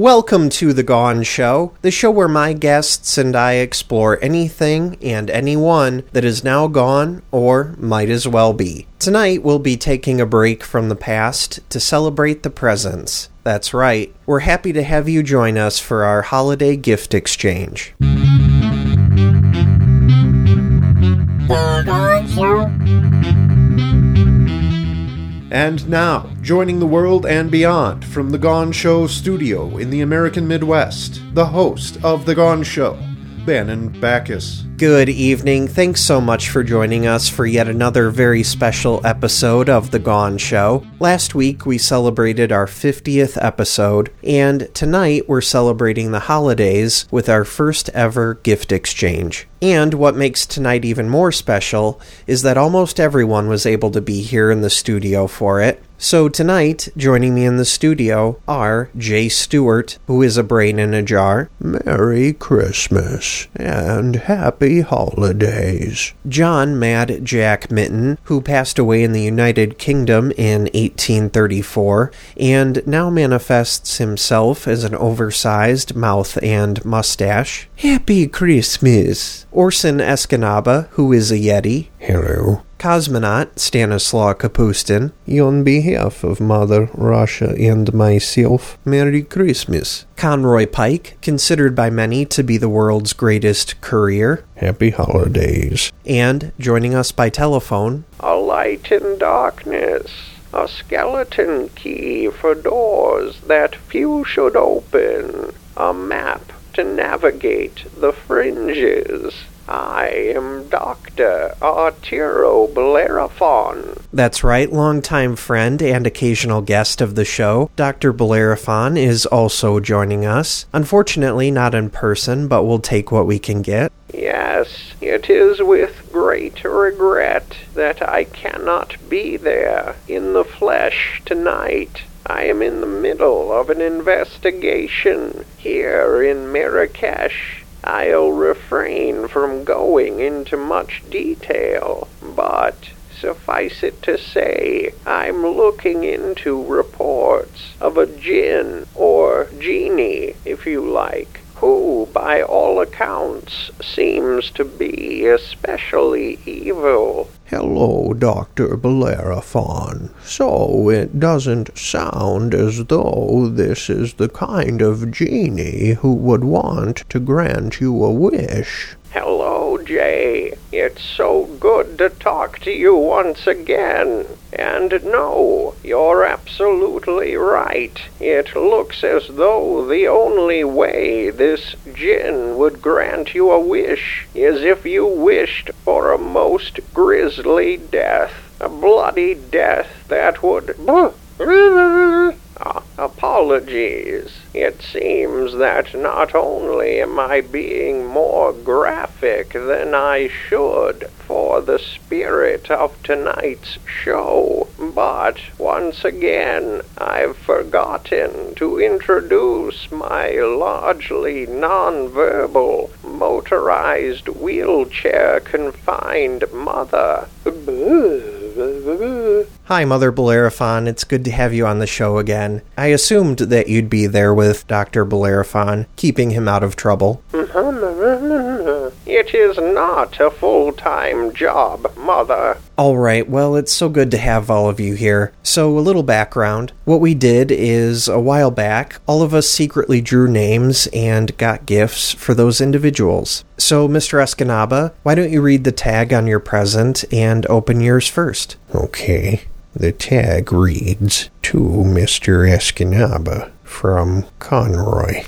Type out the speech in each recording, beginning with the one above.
Welcome to The Gone Show, the show where my guests and I explore anything and anyone that is now gone or might as well be. Tonight, we'll be taking a break from the past to celebrate the presents. That's right, we're happy to have you join us for our holiday gift exchange. And now, joining the world and beyond from The Gone Show studio in the American Midwest, the host of The Gone Show, Bannon Backus. Good evening. Thanks so much for joining us for yet another very special episode of The Gone Show. Last week we celebrated our 50th episode, and tonight we're celebrating the holidays with our first ever gift exchange. And what makes tonight even more special is that almost everyone was able to be here in the studio for it. So tonight, joining me in the studio are Jay Stewart, who is a brain in a jar, Merry Christmas and Happy Holidays. John Mad Jack Mitten, who passed away in the United Kingdom in 1834 and now manifests himself as an oversized mouth and mustache. Happy Christmas. Orson Escanaba, who is a Yeti. Hello. Cosmonaut Stanislaw Kapustin. On behalf of Mother Russia and myself, Merry Christmas. Conroy Pike, considered by many to be the world's greatest courier. Happy Holidays. And joining us by telephone, A light in darkness, a skeleton key for doors that few should open, a map to navigate the fringes. I am Dr. Arturo Bellerophon. That's right, longtime friend and occasional guest of the show. Dr. Bellerophon is also joining us. Unfortunately, not in person, but we'll take what we can get. Yes, it is with great regret that I cannot be there in the flesh tonight. I am in the middle of an investigation here in Marrakesh. I'll refrain from going into much detail, but suffice it to say, I'm looking into reports of a jinn, or genie, if you like, who, by all accounts, seems to be especially evil. Hello, Dr. Bellerophon. So it doesn't sound as though this is the kind of genie who would want to grant you a wish. Hello, Jay. It's so good to talk to you once again. And no, you're absolutely right. It looks as though the only way this jinn would grant you a wish is if you wished for a most grisly death. A bloody death that would. Apologies. It seems that not only am I being more graphic than I should for the spirit of tonight's show, but once again I've forgotten to introduce my largely nonverbal, motorized, wheelchair confined mother. Hi, Mother Bellerophon. It's good to have you on the show again. I assumed that you'd be there with Dr. Bellerophon, keeping him out of trouble. It is not a full time job, Mother. All right, well, it's so good to have all of you here. So, a little background. What we did is a while back, all of us secretly drew names and got gifts for those individuals. So, Mr. Escanaba, why don't you read the tag on your present and open yours first? Okay. The tag reads To Mr. Escanaba from Conroy.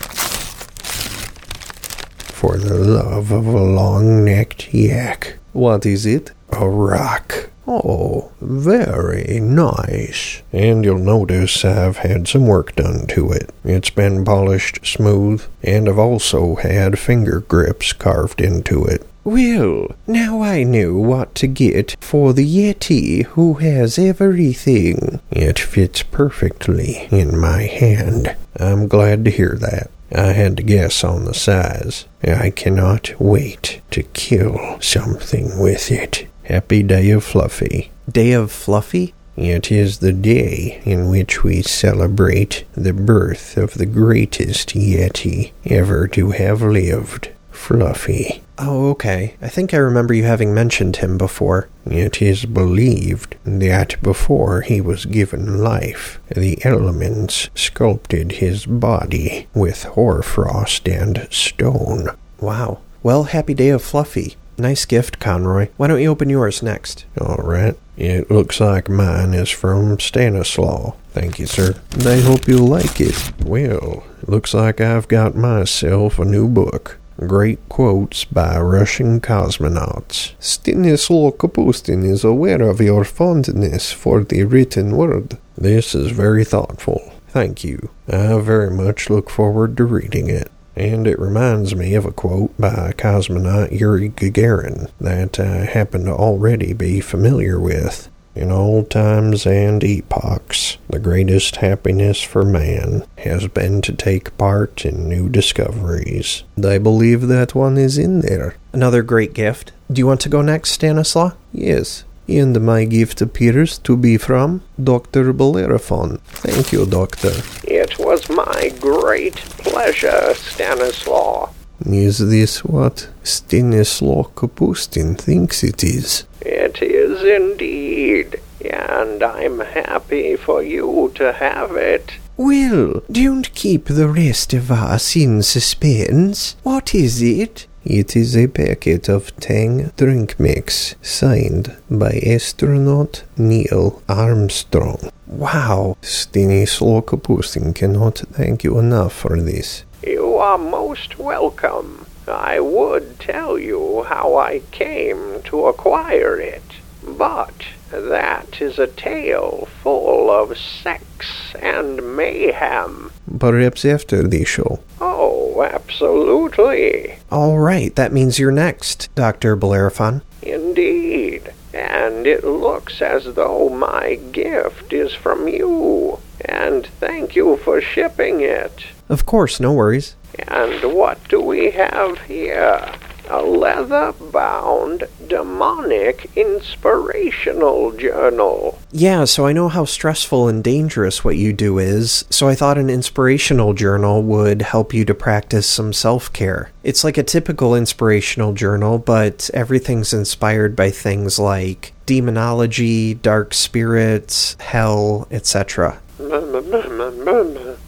For the love of a long necked yak. What is it? A rock. Oh, very nice. And you'll notice I've had some work done to it. It's been polished smooth, and I've also had finger grips carved into it. Well, now I know what to get for the Yeti who has everything. It fits perfectly in my hand. I'm glad to hear that. I had to guess on the size. I cannot wait to kill something with it. Happy Day of Fluffy. Day of Fluffy? It is the day in which we celebrate the birth of the greatest Yeti ever to have lived, Fluffy. Oh, okay. I think I remember you having mentioned him before. It is believed that before he was given life, the elements sculpted his body with hoarfrost and stone. Wow. Well, happy day of Fluffy. Nice gift, Conroy. Why don't you open yours next? All right. It looks like mine is from Stanislaw. Thank you, sir. And I hope you like it. Well, looks like I've got myself a new book. Great quotes by Russian cosmonauts. Stanislaw Kapustin is aware of your fondness for the written word. This is very thoughtful. Thank you. I very much look forward to reading it. And it reminds me of a quote by cosmonaut Yuri Gagarin that I happen to already be familiar with. In all times and epochs, the greatest happiness for man has been to take part in new discoveries. I believe that one is in there. Another great gift. Do you want to go next, Stanislaw? Yes, and my gift appears to be from Dr. Bellerophon. Thank you, Doctor. It was my great pleasure, Stanislaw. Is this what Stanislaw Kapustin thinks it is? It is indeed, and I'm happy for you to have it. Well, don't keep the rest of us in suspense. What is it? It is a packet of Tang drink mix signed by astronaut Neil Armstrong. Wow. Stanislaw Kapustin cannot thank you enough for this. You are most welcome. I would tell you how I came to acquire it, but that is a tale full of sex and mayhem. Perhaps after the show. Oh, absolutely. All right, that means you're next, Dr. Bellerophon. Indeed. And it looks as though my gift is from you. And thank you for shipping it. Of course, no worries. And what do we have here? A leather bound demonic inspirational journal. Yeah, so I know how stressful and dangerous what you do is, so I thought an inspirational journal would help you to practice some self care. It's like a typical inspirational journal, but everything's inspired by things like demonology, dark spirits, hell, etc.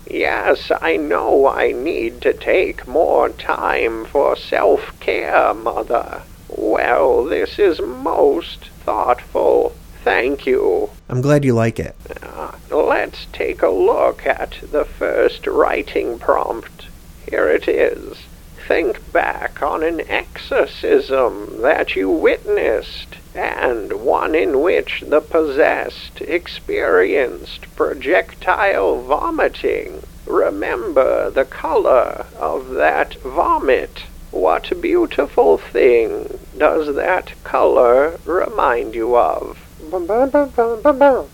Yes, I know I need to take more time for self care, Mother. Well, this is most thoughtful. Thank you. I'm glad you like it. Uh, let's take a look at the first writing prompt. Here it is. Think back on an exorcism that you witnessed and one in which the possessed experienced projectile vomiting. Remember the color of that vomit. What beautiful thing does that color remind you of?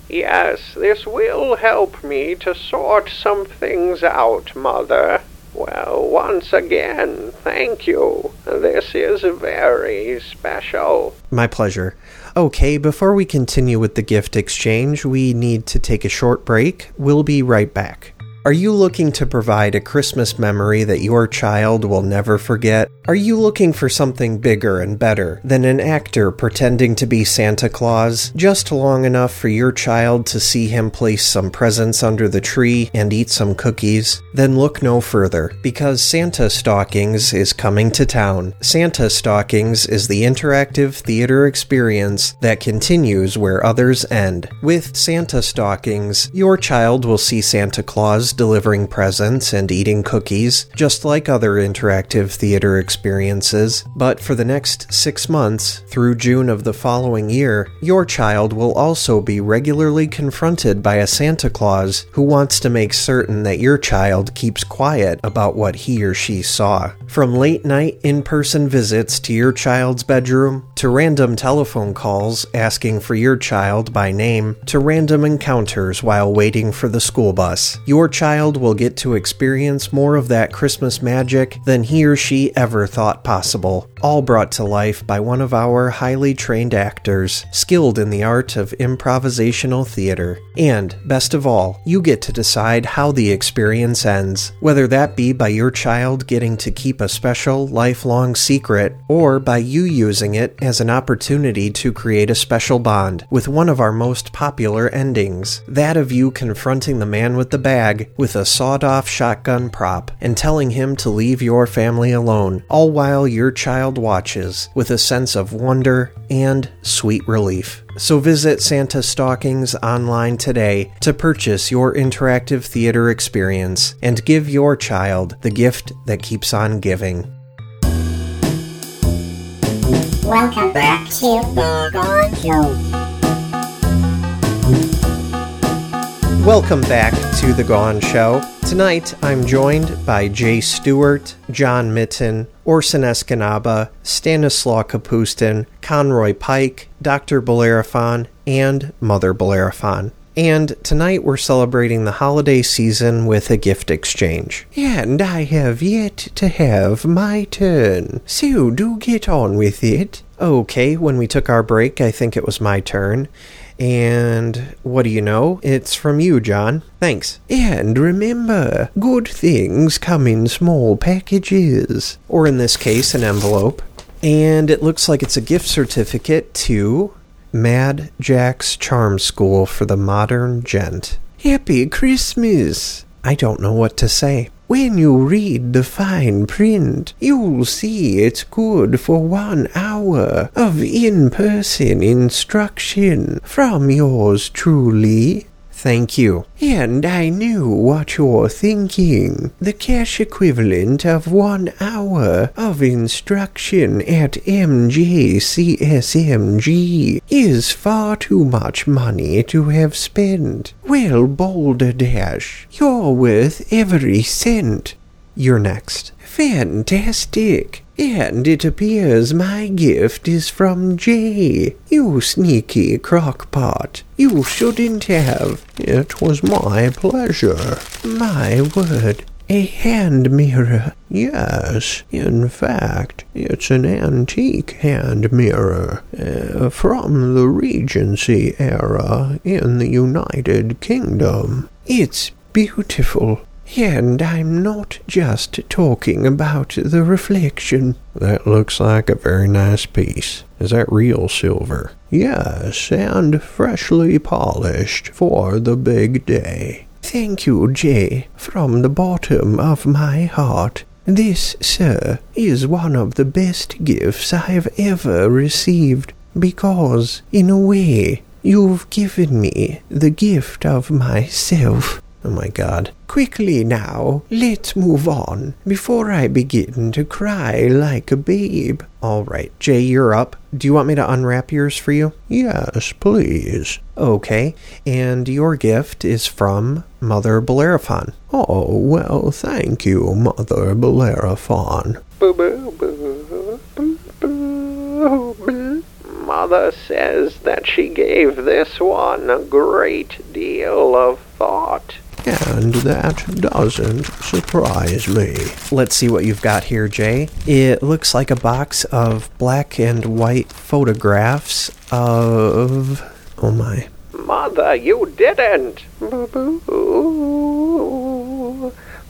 Yes, this will help me to sort some things out, Mother. Well, once again, thank you. This is very special. My pleasure. Okay, before we continue with the gift exchange, we need to take a short break. We'll be right back. Are you looking to provide a Christmas memory that your child will never forget? Are you looking for something bigger and better than an actor pretending to be Santa Claus just long enough for your child to see him place some presents under the tree and eat some cookies? Then look no further, because Santa Stalkings is coming to town. Santa Stalkings is the interactive theater experience that continues where others end. With Santa Stalkings, your child will see Santa Claus delivering presents and eating cookies, just like other interactive theater experiences. But for the next six months, through June of the following year, your child will also be regularly confronted by a Santa Claus who wants to make certain that your child keeps quiet about what he or she saw. From late night in person visits to your child's bedroom, to random telephone calls asking for your child by name, to random encounters while waiting for the school bus, your child will get to experience more of that Christmas magic than he or she ever thought possible, all brought to life by one of our highly trained actors, skilled in the art of improvisational theater. And, best of all, you get to decide how the experience ends, whether that be by your child getting to keep a special, lifelong secret, or by you using it as an opportunity to create a special bond with one of our most popular endings that of you confronting the man with the bag with a sawed off shotgun prop and telling him to leave your family alone, all while your child watches with a sense of wonder and sweet relief. So visit Santa Stalkings online today to purchase your interactive theater experience and give your child the gift that keeps on giving. Welcome back to the Gone Show. Welcome back to The Gone Show. Tonight I'm joined by Jay Stewart, John Mitten, Orson Escanaba, Stanislaw Kapustin, Conroy Pike, Dr. Bellerophon, and Mother Bellerophon. And tonight we're celebrating the holiday season with a gift exchange. And I have yet to have my turn, so do get on with it. Okay, when we took our break, I think it was my turn. And what do you know? It's from you, John. Thanks. And remember, good things come in small packages. Or in this case, an envelope. And it looks like it's a gift certificate to Mad Jack's Charm School for the Modern Gent. Happy Christmas! I don't know what to say. When you read the fine print, you'll see it's good for one hour of in person instruction from yours truly. Thank you. And I knew what you're thinking. The cash equivalent of one hour of instruction at MJCSMG is far too much money to have spent. Well, Boulder Dash, you're worth every cent. You're next. Fantastic. And it appears my gift is from Jay. You sneaky crockpot. You shouldn't have. It was my pleasure. My word. A hand mirror. Yes, in fact, it's an antique hand mirror uh, from the Regency era in the United Kingdom. It's beautiful. And I'm not just talking about the reflection. That looks like a very nice piece. Is that real silver? Yes, and freshly polished for the big day. Thank you, Jay, from the bottom of my heart. This, sir, is one of the best gifts I've ever received, because, in a way, you've given me the gift of myself. Oh my god. Quickly now, let's move on before I begin to cry like a babe. All right, Jay, you're up. Do you want me to unwrap yours for you? Yes, please. Okay, and your gift is from Mother Bellerophon. Oh, well, thank you, Mother Bellerophon. Mother says that she gave this one a great deal of thought. And that doesn't surprise me. Let's see what you've got here, Jay. It looks like a box of black and white photographs of. Oh my. Mother, you didn't. Boo boo.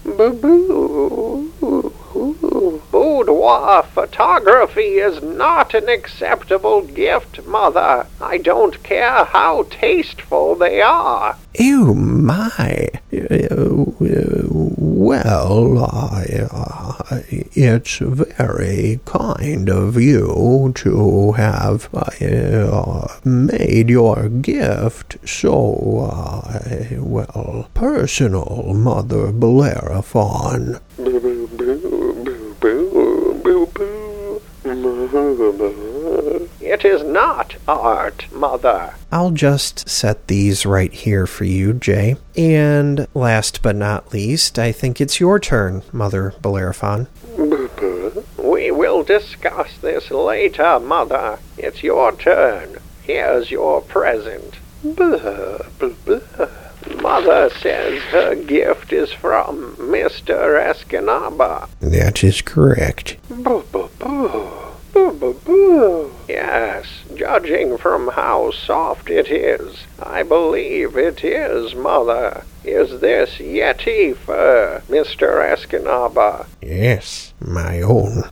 Boo boo. Boudoir photography is not an acceptable gift, Mother. I don't care how tasteful they are. Oh my. Uh, well, I, uh, it's very kind of you to have uh, made your gift so, uh, well, personal, Mother Bellerophon. It is not art, Mother. I'll just set these right here for you, Jay. And last but not least, I think it's your turn, Mother Bellerophon. We will discuss this later, Mother. It's your turn. Here's your present. Mother, says her gift is from Mr. Escanaba. That is correct. Boo, boo, boo. Boo, boo, boo. Yes, judging from how soft it is, I believe it is, Mother. Is this Yeti fur, Mr. Escanaba? Yes, my own.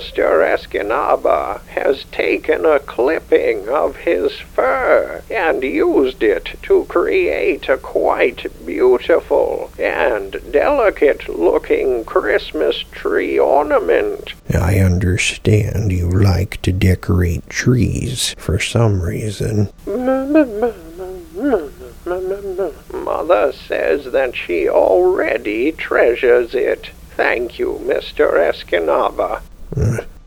Mr. Escanaba has taken a clipping of his fur and used it to create a quite beautiful and delicate looking Christmas tree ornament. I understand you like to decorate trees for some reason. Mother says that she already treasures it. Thank you, Mr. Escanaba.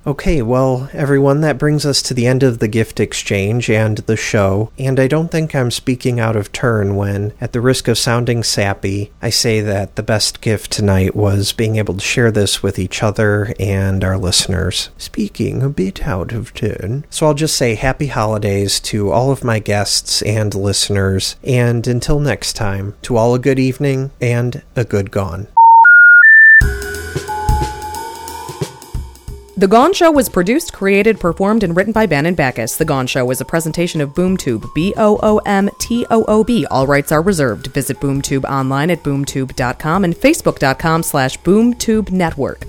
Okay, well, everyone, that brings us to the end of the gift exchange and the show, and I don't think I'm speaking out of turn when, at the risk of sounding sappy, I say that the best gift tonight was being able to share this with each other and our listeners. Speaking a bit out of turn. So I'll just say happy holidays to all of my guests and listeners, and until next time, to all a good evening and a good gone. The Gone Show was produced, created, performed, and written by Bannon Backus. The Gone Show is a presentation of BoomToob, B O O M T O O B. All rights are reserved. Visit BoomToob online at boomtoob.com and facebook.com slash boomtoob network.